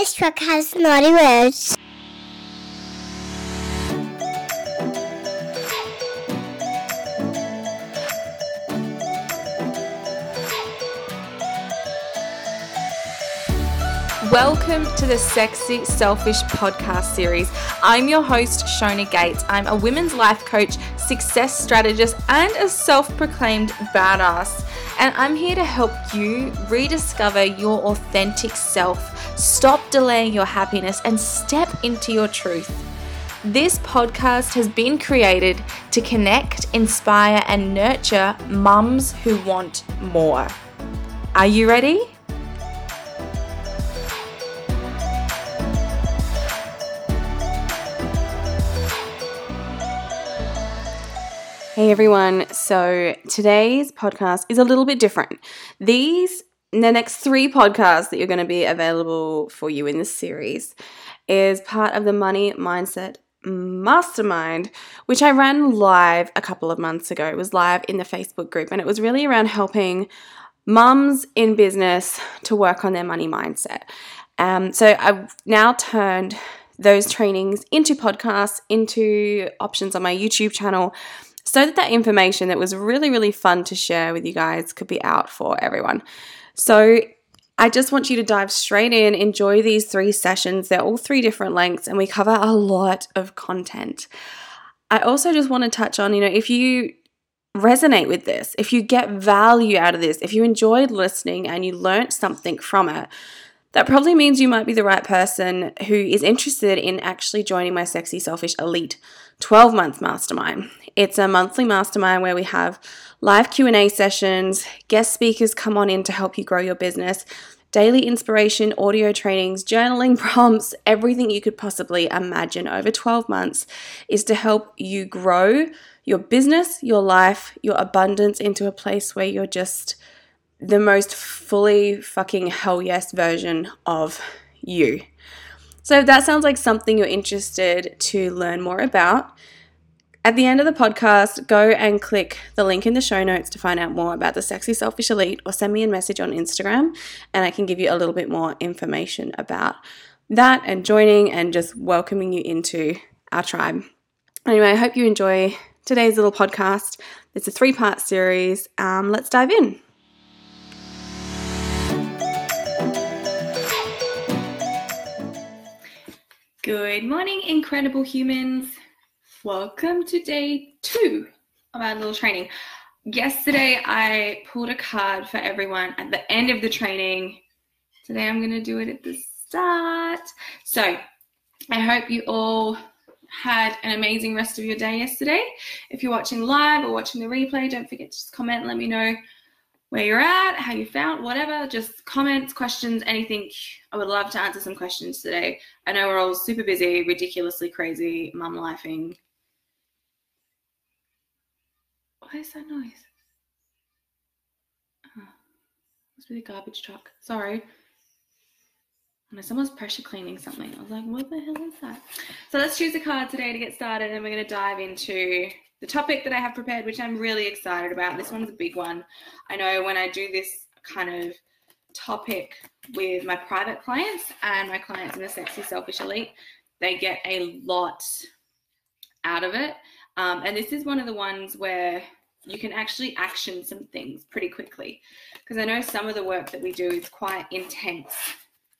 This truck has naughty words. Welcome to the Sexy Selfish podcast series. I'm your host, Shona Gates. I'm a women's life coach, success strategist, and a self proclaimed badass. And I'm here to help you rediscover your authentic self, stop delaying your happiness, and step into your truth. This podcast has been created to connect, inspire, and nurture mums who want more. Are you ready? Hey everyone. So today's podcast is a little bit different. These, the next three podcasts that you're going to be available for you in this series is part of the Money Mindset Mastermind, which I ran live a couple of months ago. It was live in the Facebook group and it was really around helping mums in business to work on their money mindset. Um, so I've now turned those trainings into podcasts, into options on my YouTube channel so that that information that was really, really fun to share with you guys could be out for everyone. So I just want you to dive straight in, enjoy these three sessions. They're all three different lengths, and we cover a lot of content. I also just want to touch on, you know, if you resonate with this, if you get value out of this, if you enjoyed listening and you learned something from it, that probably means you might be the right person who is interested in actually joining my Sexy Selfish Elite 12 month mastermind. It's a monthly mastermind where we have live Q&A sessions, guest speakers come on in to help you grow your business, daily inspiration, audio trainings, journaling prompts, everything you could possibly imagine over 12 months is to help you grow your business, your life, your abundance into a place where you're just the most fully fucking hell yes version of you. So if that sounds like something you're interested to learn more about, at the end of the podcast, go and click the link in the show notes to find out more about the Sexy Selfish Elite or send me a message on Instagram and I can give you a little bit more information about that and joining and just welcoming you into our tribe. Anyway, I hope you enjoy today's little podcast. It's a three part series. Um, let's dive in. Good morning, incredible humans. Welcome to day two of our little training. Yesterday, I pulled a card for everyone at the end of the training. Today, I'm going to do it at the start. So, I hope you all had an amazing rest of your day yesterday. If you're watching live or watching the replay, don't forget to just comment let me know where you're at, how you found, whatever. Just comments, questions, anything. I would love to answer some questions today. I know we're all super busy, ridiculously crazy, mum lifing. What is that noise? Oh, must be the garbage truck. Sorry. Know someone's pressure cleaning something. I was like, what the hell is that? So let's choose a card today to get started, and we're going to dive into the topic that I have prepared, which I'm really excited about. This one's a big one. I know when I do this kind of topic with my private clients and my clients in the Sexy Selfish Elite, they get a lot out of it. Um, and this is one of the ones where you can actually action some things pretty quickly. Because I know some of the work that we do is quite intense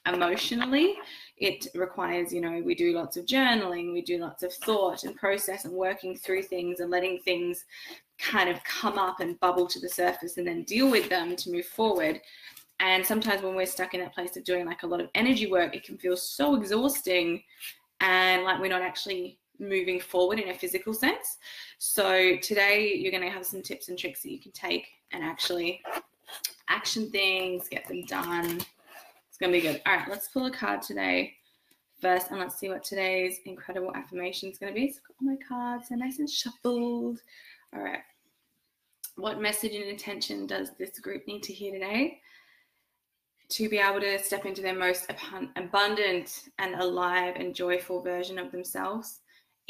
emotionally it requires you know we do lots of journaling we do lots of thought and process and working through things and letting things kind of come up and bubble to the surface and then deal with them to move forward and sometimes when we're stuck in that place of doing like a lot of energy work it can feel so exhausting and like we're not actually moving forward in a physical sense so today you're going to have some tips and tricks that you can take and actually action things get them done It's gonna be good. All right, let's pull a card today first, and let's see what today's incredible affirmation is gonna be. So I've got all my cards, they're nice and shuffled. All right. What message and intention does this group need to hear today? To be able to step into their most abundant and alive and joyful version of themselves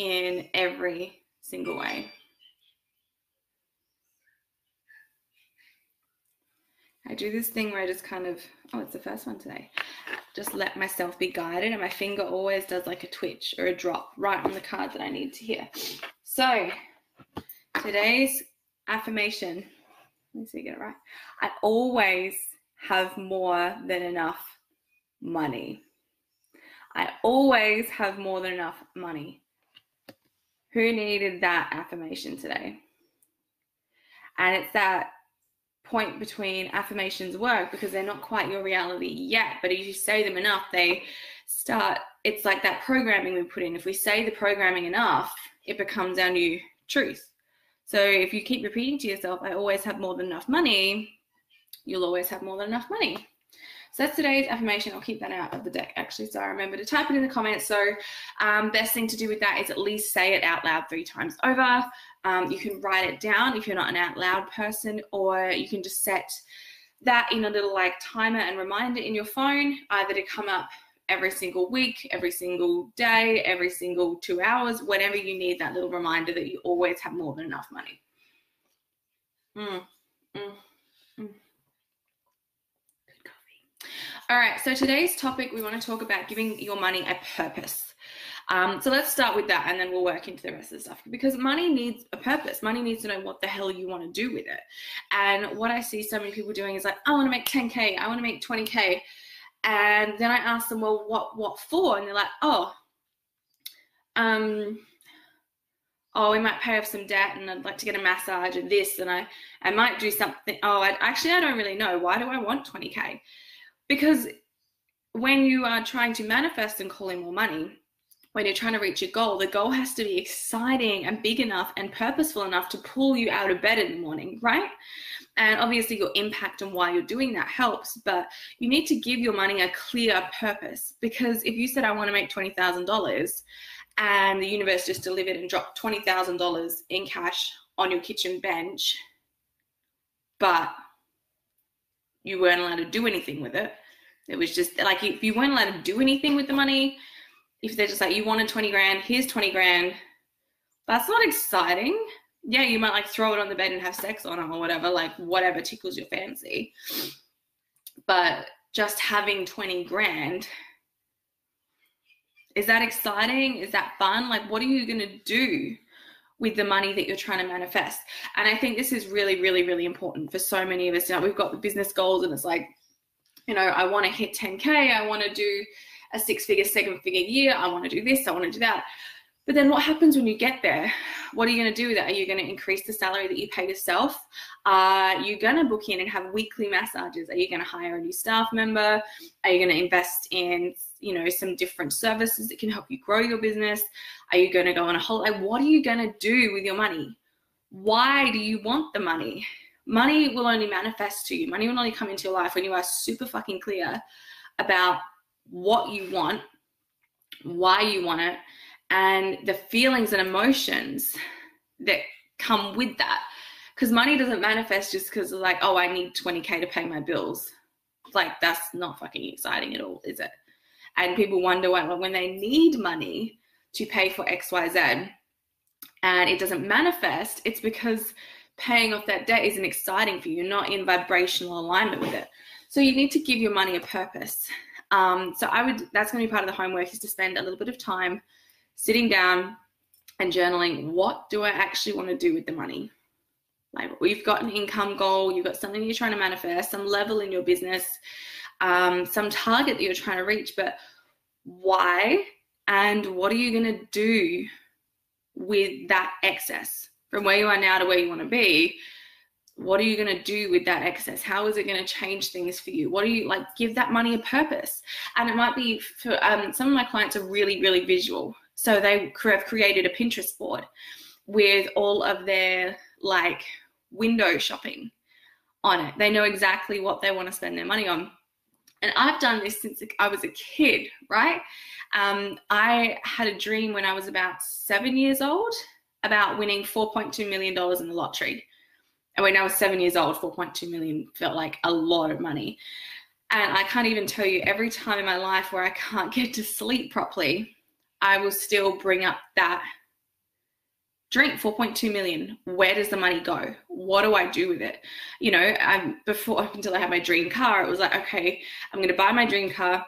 in every single way. I do this thing where I just kind of, oh, it's the first one today. Just let myself be guided, and my finger always does like a twitch or a drop right on the card that I need to hear. So, today's affirmation, let me see, get it right. I always have more than enough money. I always have more than enough money. Who needed that affirmation today? And it's that point between affirmations work because they're not quite your reality yet. But if you say them enough, they start, it's like that programming we put in. If we say the programming enough, it becomes our new truth. So if you keep repeating to yourself, I always have more than enough money, you'll always have more than enough money. So that's today's affirmation. I'll keep that out of the deck actually. So I remember to type it in the comments. So um, best thing to do with that is at least say it out loud three times over. Um, you can write it down if you're not an out loud person, or you can just set that in a little like timer and reminder in your phone, either to come up every single week, every single day, every single two hours, whenever you need that little reminder that you always have more than enough money. Mm, mm. All right, so today's topic, we want to talk about giving your money a purpose. Um, so let's start with that and then we'll work into the rest of the stuff because money needs a purpose. Money needs to know what the hell you want to do with it. And what I see so many people doing is like, I want to make 10K, I want to make 20K. And then I ask them, well, what what for? And they're like, oh, um, oh, we might pay off some debt and I'd like to get a massage and this and I, I might do something. Oh, I, actually, I don't really know. Why do I want 20K? Because when you are trying to manifest and call in more money, when you're trying to reach your goal, the goal has to be exciting and big enough and purposeful enough to pull you out of bed in the morning, right? And obviously, your impact and why you're doing that helps, but you need to give your money a clear purpose. Because if you said, I want to make $20,000 and the universe just delivered and dropped $20,000 in cash on your kitchen bench, but you weren't allowed to do anything with it. It was just like if you weren't allowed to do anything with the money, if they're just like, you wanted 20 grand, here's 20 grand, that's not exciting. Yeah, you might like throw it on the bed and have sex on it or whatever, like whatever tickles your fancy. But just having 20 grand, is that exciting? Is that fun? Like, what are you going to do? with the money that you're trying to manifest. And I think this is really, really, really important for so many of us. Know, we've got the business goals, and it's like, you know, I want to hit 10K, I want to do a six figure, seven figure year, I want to do this, I want to do that. But then what happens when you get there? What are you going to do with that? Are you going to increase the salary that you pay yourself? Are you going to book in and have weekly massages? Are you going to hire a new staff member? Are you going to invest in you know some different services that can help you grow your business are you going to go on a holiday what are you going to do with your money why do you want the money money will only manifest to you. Money will only come into your life when you are super fucking clear about what you want why you want it and the feelings and emotions that come with that. Because money doesn't manifest just because like oh i need 20k to pay my bills. Like that's not fucking exciting at all is it? And people wonder why when they need money to pay for xyz and it doesn't manifest it's because paying off that debt isn't exciting for you you're not in vibrational alignment with it. So you need to give your money a purpose. Um, so i would that's going to be part of the homework is to spend a little bit of time sitting down and journaling what do i actually want to do with the money? Like we've got an income goal you've got something you're trying to manifest some level in your business um, some target that you're trying to reach, but why and what are you going to do with that excess from where you are now to where you want to be? What are you going to do with that excess? How is it going to change things for you? What are you like? Give that money a purpose. And it might be for um, some of my clients are really, really visual. So they have created a Pinterest board with all of their like window shopping on it. They know exactly what they want to spend their money on. And I've done this since I was a kid, right? Um, I had a dream when I was about seven years old about winning $4.2 million in the lottery. And when I was seven years old, 4.2 million felt like a lot of money. And I can't even tell you every time in my life where I can't get to sleep properly, I will still bring up that drink 4.2 million where does the money go what do i do with it you know um, before until i had my dream car it was like okay i'm going to buy my dream car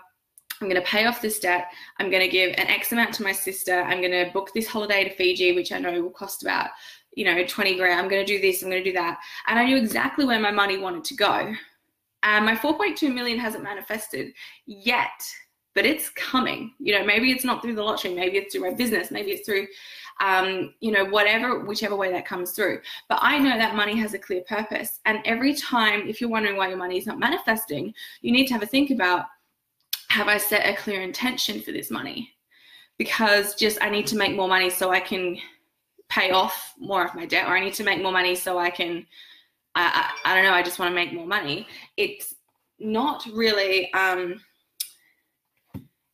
i'm going to pay off this debt. I'm going to give an x amount to my sister. I'm going to book this holiday to fiji which i know will cost about you know 20 grand. I'm going to do this i'm going to do that. And i knew exactly where my money wanted to go. And my 4.2 million hasn't manifested yet but it's coming. You know maybe it's not through the lottery maybe it's through my business maybe it's through um, you know, whatever, whichever way that comes through. But I know that money has a clear purpose. And every time, if you're wondering why your money is not manifesting, you need to have a think about have I set a clear intention for this money? Because just I need to make more money so I can pay off more of my debt, or I need to make more money so I can, I, I, I don't know, I just want to make more money. It's not really. Um,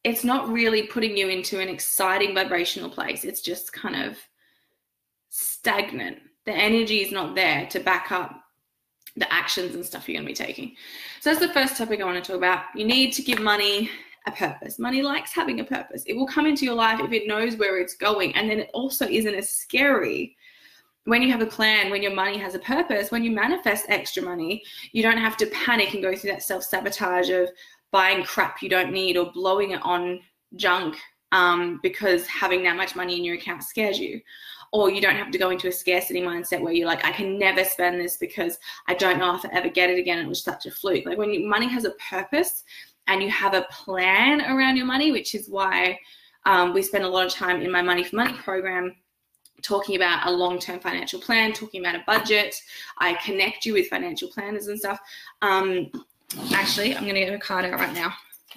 it's not really putting you into an exciting vibrational place. It's just kind of stagnant. The energy is not there to back up the actions and stuff you're going to be taking. So that's the first topic I want to talk about. You need to give money a purpose. Money likes having a purpose. It will come into your life if it knows where it's going. And then it also isn't as scary when you have a plan, when your money has a purpose, when you manifest extra money, you don't have to panic and go through that self sabotage of, buying crap you don't need or blowing it on junk um, because having that much money in your account scares you. Or you don't have to go into a scarcity mindset where you're like, I can never spend this because I don't know if I ever get it again. It was such a fluke. Like when you, money has a purpose and you have a plan around your money, which is why um, we spend a lot of time in my Money for Mummy program talking about a long term financial plan, talking about a budget. I connect you with financial planners and stuff. Um, Actually, I'm going to get a card out right now.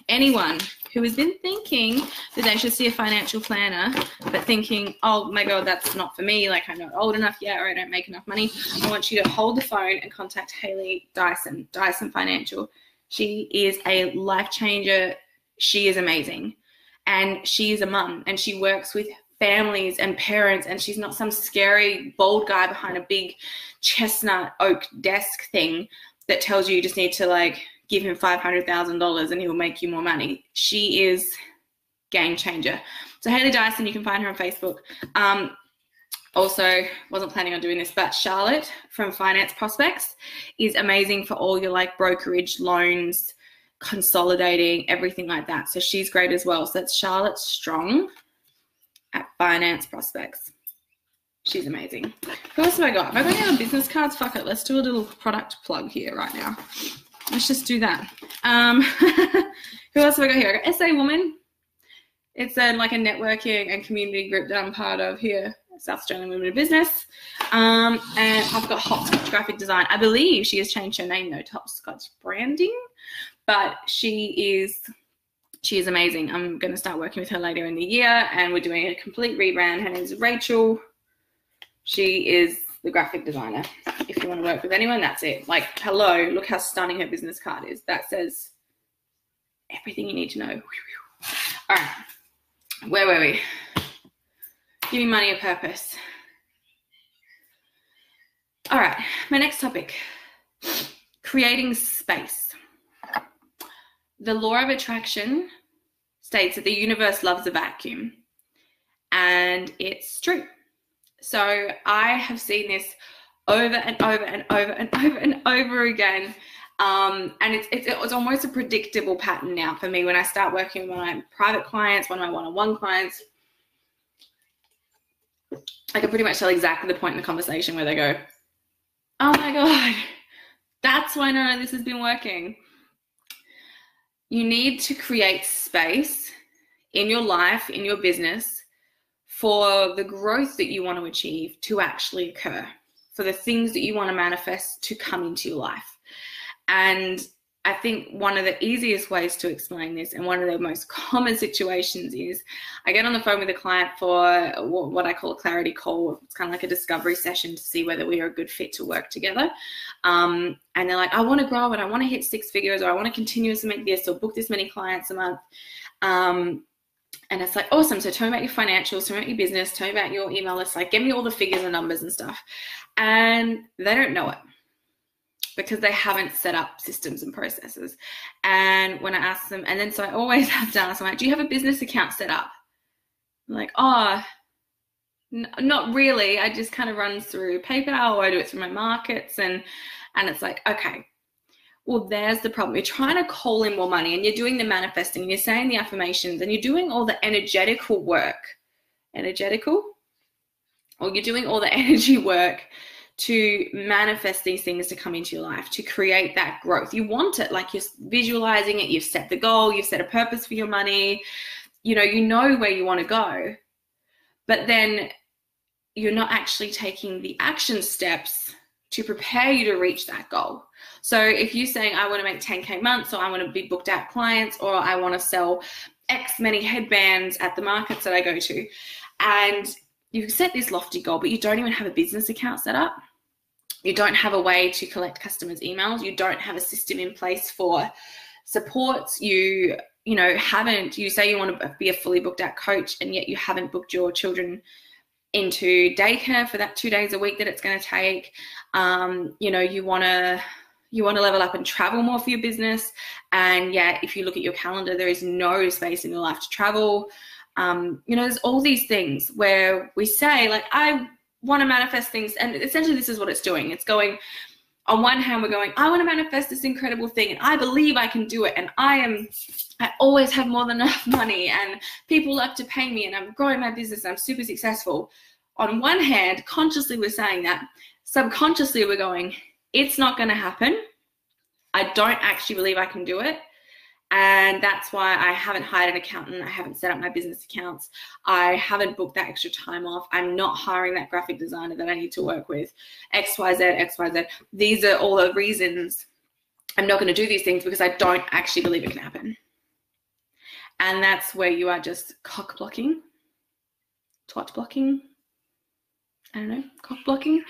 Anyone who has been thinking that they should see a financial planner, but thinking, oh my God, that's not for me, like I'm not old enough yet or I don't make enough money, I want you to hold the phone and contact Haley Dyson, Dyson Financial. She is a life changer. She is amazing. And she is a mum and she works with families and parents and she's not some scary bald guy behind a big chestnut oak desk thing that tells you you just need to like give him $500,000 and he'll make you more money. She is game changer. So Haley Dyson, you can find her on Facebook. Um, also, wasn't planning on doing this, but Charlotte from Finance Prospects is amazing for all your like brokerage loans, consolidating, everything like that. So she's great as well. So that's Charlotte Strong at Finance Prospects. She's amazing. Who else have I got? Have I got any other business cards? Fuck it. Let's do a little product plug here right now. Let's just do that. Um, who else have I got here? I got SA Woman. It's a, like a networking and community group that I'm part of here, South Australian Women in Business. Um, and I've got Hopscotch Graphic Design. I believe she has changed her name though to Hopscotch Branding, but she is she is amazing. I'm going to start working with her later in the year, and we're doing a complete rebrand. Her name is Rachel she is the graphic designer. If you want to work with anyone, that's it. Like, hello, look how stunning her business card is. That says everything you need to know. All right, where were we? Giving money a purpose. All right, my next topic creating space. The law of attraction states that the universe loves a vacuum, and it's true. So I have seen this over and over and over and over and over again. Um, and it's, it's, it's almost a predictable pattern now for me when I start working with my private clients, one of my one-on-one clients. I can pretty much tell exactly the point in the conversation where they go, "Oh my god, that's why no, this has been working." You need to create space in your life, in your business, for the growth that you want to achieve to actually occur, for the things that you want to manifest to come into your life. And I think one of the easiest ways to explain this, and one of the most common situations, is I get on the phone with a client for what I call a clarity call. It's kind of like a discovery session to see whether we are a good fit to work together. Um, and they're like, I want to grow and I want to hit six figures, or I want to continuously make this, or book this many clients a month. Um, and it's like, awesome. So tell me about your financials, tell me about your business, tell me about your email list. Like, give me all the figures and numbers and stuff. And they don't know it because they haven't set up systems and processes. And when I ask them, and then so I always have to ask them, like, do you have a business account set up? I'm like, oh, N- not really. I just kind of run through PayPal or I do it through my markets and and it's like, okay, well, there's the problem. You're trying to call in more money and you're doing the manifesting, you're saying the affirmations, and you're doing all the energetical work. Energetical? Or you're doing all the energy work to manifest these things to come into your life, to create that growth. You want it, like you're visualizing it, you've set the goal, you've set a purpose for your money, you know, you know where you want to go. But then you're not actually taking the action steps to prepare you to reach that goal. So if you're saying, I want to make 10K months, or I want to be booked out clients, or I want to sell X many headbands at the markets that I go to, and you set this lofty goal, but you don't even have a business account set up, you don't have a way to collect customers' emails, you don't have a system in place for supports, you you know haven't you say you want to be a fully booked out coach and yet you haven't booked your children into daycare for that two days a week that it's going to take. Um, you know you want to you want to level up and travel more for your business. And yet, if you look at your calendar there is no space in your life to travel. Um, you know there's all these things where we say like i want to manifest things and essentially this is what it's doing. It's going on one hand we're going i want to manifest this incredible thing and i believe i can do it and i am i always have more than enough money and people love to pay me and i'm growing my business i'm super successful. On one hand consciously we're saying that subconsciously we're going it's not going to happen i don't actually believe i can do it and that's why I haven't hired an accountant. I haven't set up my business accounts. I haven't booked that extra time off. I'm not hiring that graphic designer that I need to work with. XYZ, XYZ. These are all the reasons I'm not going to do these things because I don't actually believe it can happen. And that's where you are just cock blocking, twat blocking. I don't know, cock blocking,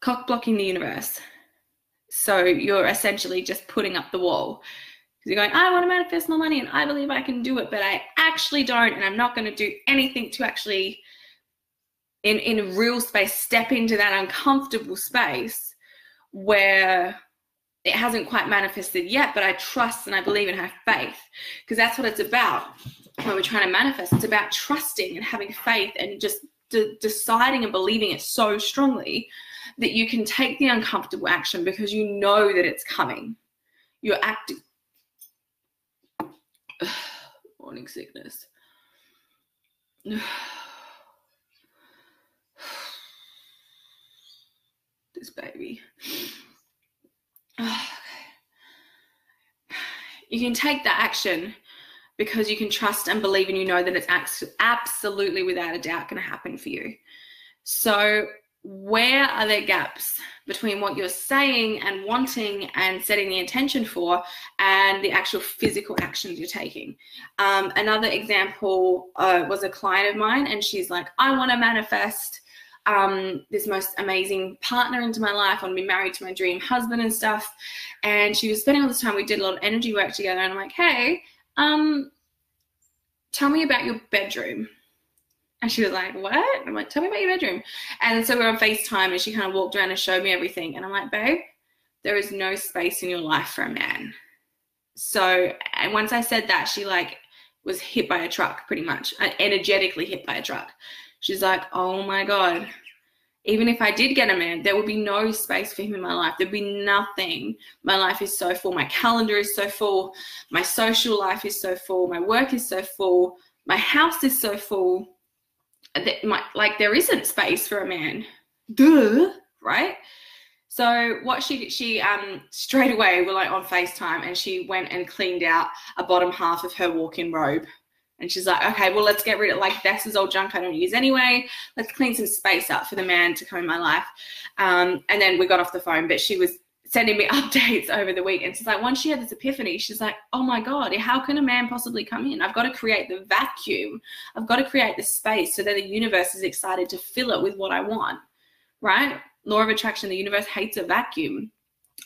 cock blocking the universe. So you're essentially just putting up the wall because you're going, I want to manifest more money and I believe I can do it, but I actually don't, and I'm not going to do anything to actually, in in real space, step into that uncomfortable space where it hasn't quite manifested yet, but I trust and I believe and have faith because that's what it's about when we're trying to manifest. It's about trusting and having faith and just de- deciding and believing it so strongly that you can take the uncomfortable action because you know that it's coming. You're acting morning sickness. this baby. you can take that action because you can trust and believe and you know that it's absolutely without a doubt going to happen for you. So where are there gaps between what you're saying and wanting and setting the intention for and the actual physical actions you're taking um, another example uh, was a client of mine and she's like i want to manifest um, this most amazing partner into my life. I want to be married to my dream husband and stuff. And she was spending all this time. We did a lot of energy work together. And I'm like, hey, um, tell me about your bedroom. And she was like, What? I'm like, Tell me about your bedroom. And so we are on FaceTime and she kind of walked around and showed me everything. And I'm like, Babe, there is no space in your life for a man. So, and once I said that, she like was hit by a truck pretty much, uh, energetically hit by a truck. She's like, Oh my God. Even if I did get a man, there would be no space for him in my life. There'd be nothing. My life is so full. My calendar is so full. My social life is so full. My work is so full. My house is so full that might like there isn't space for a man. Duh, right? So what she did, she um straight away we're like on FaceTime and she went and cleaned out a bottom half of her walk-in robe. And she's like, okay, well, let's get rid of like this is all junk I don't use anyway. Let's clean some space up for the man to come in my life. Um, and then we got off the phone, but she was sending me updates over the week. And she's like, once she had this epiphany, she's like, oh my God, how can a man possibly come in? I've got to create the vacuum. I've got to create the space so that the universe is excited to fill it with what I want, right? Law of attraction, the universe hates a vacuum.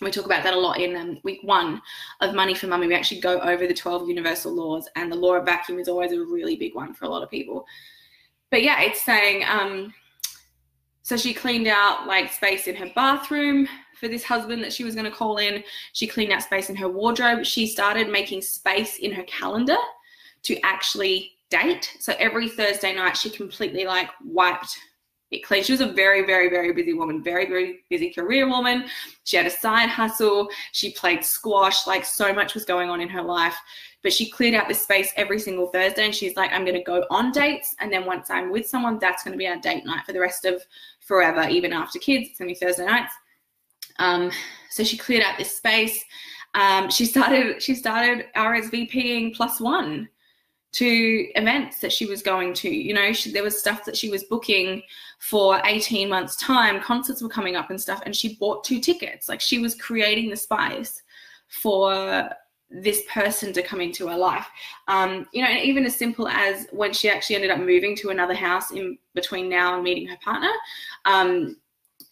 We talk about that a lot in um, week one of Money for Mummy. We actually go over the 12 universal laws, and the law of vacuum is always a really big one for a lot of people. But yeah, it's saying, um, so she cleaned out like space in her bathroom, for this husband that she was going to call in. She cleaned out space in her wardrobe. She started making space in her calendar to actually date. So every Thursday night, she completely like wiped it. She was a very, very, very busy woman, very, very busy career woman. She had a side hustle. She played squash. Like so much was going on in her life. But she cleared out this space every single Thursday. And she's like, I'm going to go on dates. And then once I'm with someone, that's going to be our date night for the rest of forever, even after kids. It's going to be Thursday nights. Um, so she cleared out this space. Um, she started she started RSVPing plus one to events that she was going to. You know, she, there was stuff that she was booking for 18 months' time. Concerts were coming up and stuff, and she bought two tickets. Like she was creating the spice for this person to come into her life. Um, you know, and even as simple as when she actually ended up moving to another house in between now and meeting her partner, um,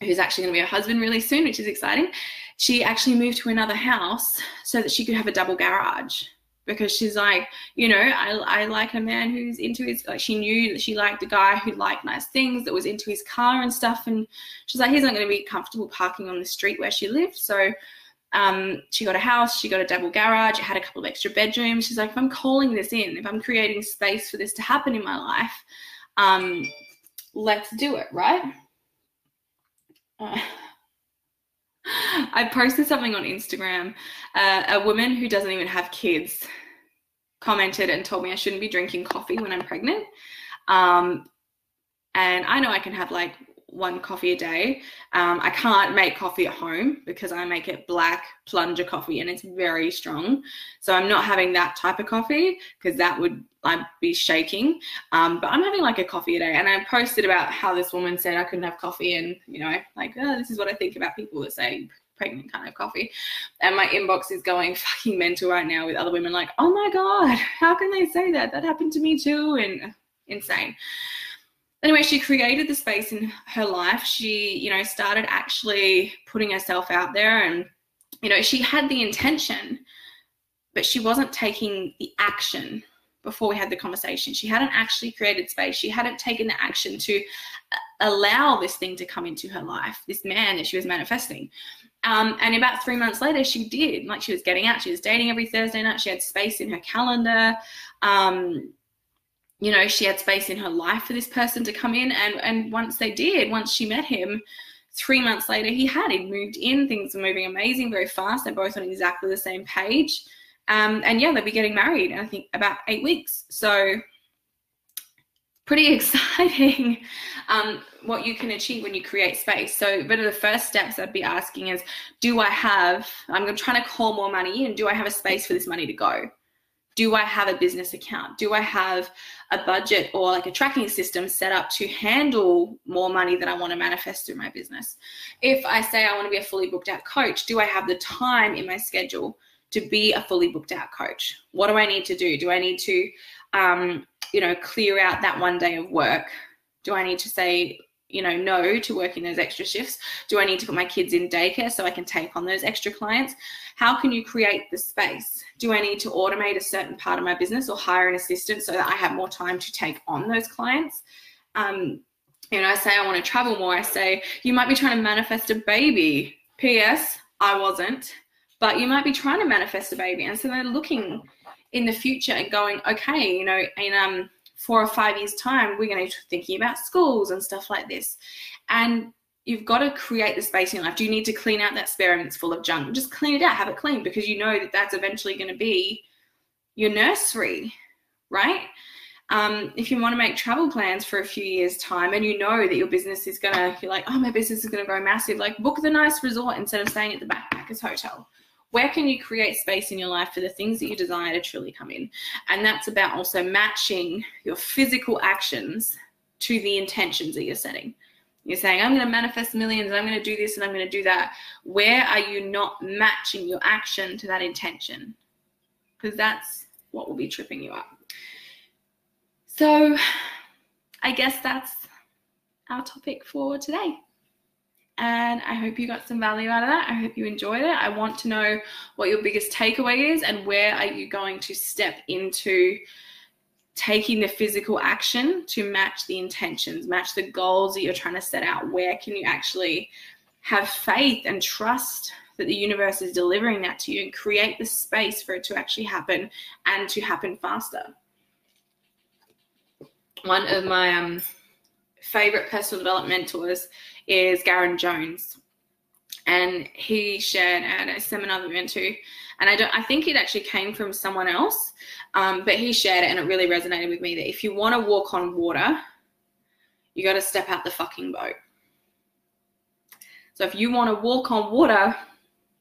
who's actually going to be her husband really soon, which is exciting. She actually moved to another house so that she could have a double garage because she's like, you know, I, I like a man who's into his, like, she knew that she liked a guy who liked nice things, that was into his car and stuff. And she's like, he's not going to be comfortable parking on the street where she lived. So um, she got a house, she got a double garage, it had a couple of extra bedrooms. She's like, if I'm calling this in, if I'm creating space for this to happen in my life, um, let's do it, right? Uh, I posted something on Instagram. Uh, a woman who doesn't even have kids commented and told me I shouldn't be drinking coffee when I'm pregnant. Um, and I know I can have like one coffee a day. Um, I can't make coffee at home because I make it black plunger coffee and it's very strong. So I'm not having that type of coffee because that would I'd be shaking. Um, but I'm having like a coffee a day. And I posted about how this woman said I couldn't have coffee and, you know, like, oh, this is what I think about people that say pregnant can't have coffee. And my inbox is going fucking mental right now with other women like, oh my God, how can they say that? That happened to me too. And insane anyway, she created the space in her life. She, you know, started actually putting herself out there and, you know, she had the intention, but she wasn't taking the action before we had the conversation. She hadn't actually created space. She hadn't taken the action to uh, allow this thing to come into her life, this man that she was manifesting. Um, and about three months later, she did. Like she was getting out, she was dating every Thursday night. She had space in her calendar. Um, you know, she had space in her life for this person to come in. And, and once they did, once she met him, three months later, he had. He moved in. Things were moving amazing, very fast. They're both on exactly the same page. Um, and yeah, they'll be getting married in I think about eight weeks. So pretty exciting um, what you can achieve when you create space. So, but the first steps I'd be asking is, do I have? I'm trying to call more money in. Do I have a space for this money to go? Do I have a business account? Do I have a budget or like a tracking system set up to handle more money that I want to manifest through my business? If I say I want to be a fully booked out coach, do I have the time in my schedule to be a fully booked out coach? What do I need to do? Do I need to, um, you know, clear out that one day of work? Do I need to say, you know, no to working those extra shifts? Do I need to put my kids in daycare so I can take on those extra clients? How can you create the space? Do I need to automate a certain part of my business or hire an assistant so that I have more time to take on those clients? Um, you know, I say I want to travel more. I say you might be trying to manifest a baby. P.S. I wasn't, but you might be trying to manifest a baby, and so they're looking in the future and going, okay, you know, in um four or five years time, we're going to be thinking about schools and stuff like this, and you've got to create the space in your life. Do you need to clean out that spare room that's full of junk? Just clean it out, have it clean because you know that that's eventually going to be your nursery, right? Um, if you want to make travel plans for a few years' time and you know that your business is going to, you're like, oh, my business is going to grow massive, like book the nice resort instead of staying at the backpackers hotel. Where can you create space in your life for the things that you desire to truly come in? And that's about also matching your physical actions to the intentions that you're setting. You're saying, I'm going to manifest millions, I'm going to do this and I'm going to do that. Where are you not matching your action to that intention? Because that's what will be tripping you up. So, I guess that's our topic for today. And I hope you got some value out of that. I hope you enjoyed it. I want to know what your biggest takeaway is and where are you going to step into taking the physical action to match the intentions, match the goals that you're trying to set out. Where can you actually have faith and trust that the universe is delivering that to you and create the space for it to actually happen and to happen faster? One of my um, favorite personal development mentors is Garen Jones. And he shared at a seminar that we went to, and I don't I think it actually came from someone else, um, but he shared it and it really resonated with me that if you want to walk on water, you got to step out the fucking boat. So if you want to walk on water,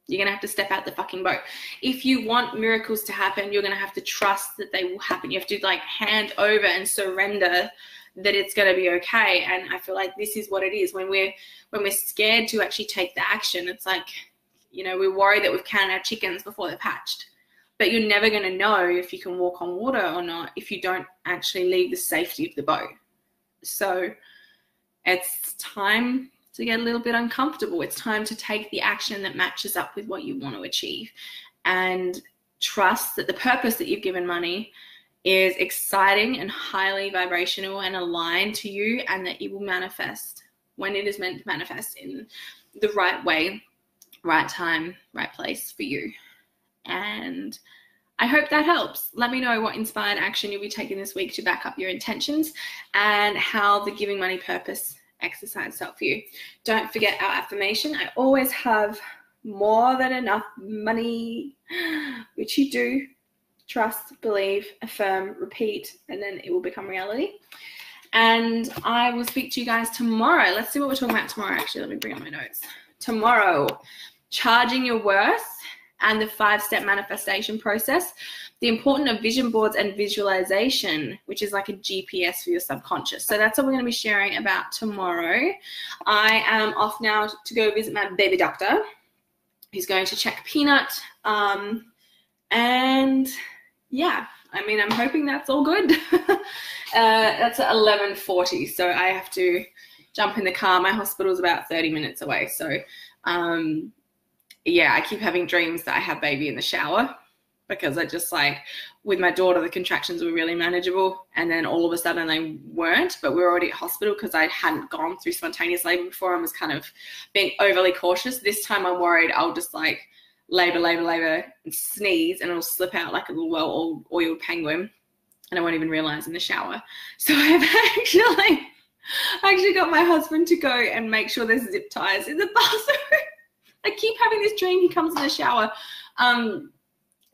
you're going to have to step out the fucking boat. If you want miracles to happen, you're going to have to trust that they will happen. You have to like hand over and surrender that it's going to be okay. And I feel like this is what it is when we're when we're scared to actually take the action. It's like, you know, we're worried that we've counted our chickens before they're patched. But you're never going to know if you can walk on water or not if you don't actually leave the safety of the boat. So it's time to get a little bit uncomfortable. It's time to take the action that matches up with what you want to achieve and trust that the purpose that you've given money is exciting and highly vibrational and aligned to you and that it will manifest when it is meant to manifest in the right way, right time, right place for you. And I hope that helps. Let me know what inspired action you'll be taking this week to back up your intentions and how the giving money purpose exercise felt for you. Don't forget our affirmation. I always have more than enough money, which you do. Trust, believe, affirm, repeat, and then it will become reality. And I will speak to you guys tomorrow. Let's see what we're talking about tomorrow. Actually, let me bring up my notes. Tomorrow, charging your worth and the five step manifestation process, the importance of vision boards and visualization, which is like a GPS for your subconscious. So that's what we're going to be sharing about tomorrow. I am off now to go visit my baby doctor. He's going to check Peanut. Um, and yeah, I mean, I'm hoping that's all good. uh, that's at 11:40, so I have to jump in the car. My hospital's about 30 minutes away, so um, yeah, I keep having dreams that I have baby in the shower because I just like with my daughter the contractions were really manageable and then all of a sudden they weren't but we were already at hospital because I hadn't gone through spontaneous labor before and was kind of being overly cautious. This time I'm worried I'll just like labor, labor, labor and sneeze and it'll slip out like a little well oiled penguin and I won't even realize in the shower. So I've actually I actually got my husband to go and make sure there's zip ties in the bathroom. I keep having this dream he comes in the shower. Um,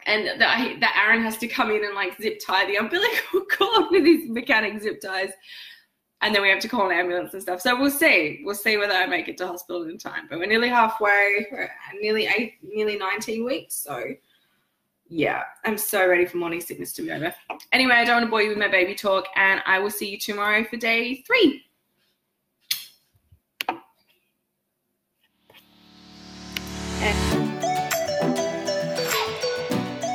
and that, that Aaron has to come in and like zip tie the umbilical cord with his mechanic zip ties. And then we have to call an ambulance and stuff. So we'll see. We'll see whether I make it to hospital in time. But we're nearly halfway. We're nearly eight, nearly 19 weeks. So yeah, I'm so ready for morning sickness to be over. Anyway, I don't want to bore you with my baby talk, and I will see you tomorrow for day three.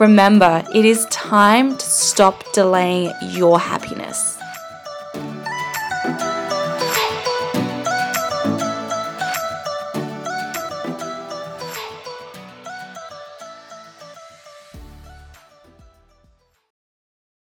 Remember, it is time to stop delaying your happiness.